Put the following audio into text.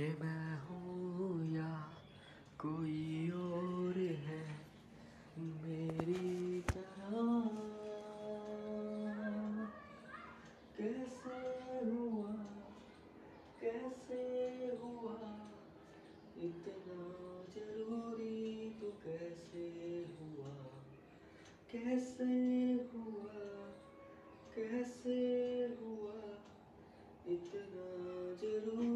ये मैं हूँ या कोई और है मेरी तरह। कैसे हुआ कैसे हुआ, इतना ज़रूरी तो कैसे हुआ? कैसे हुआ कैसे हुआ, इतना ज़रूरी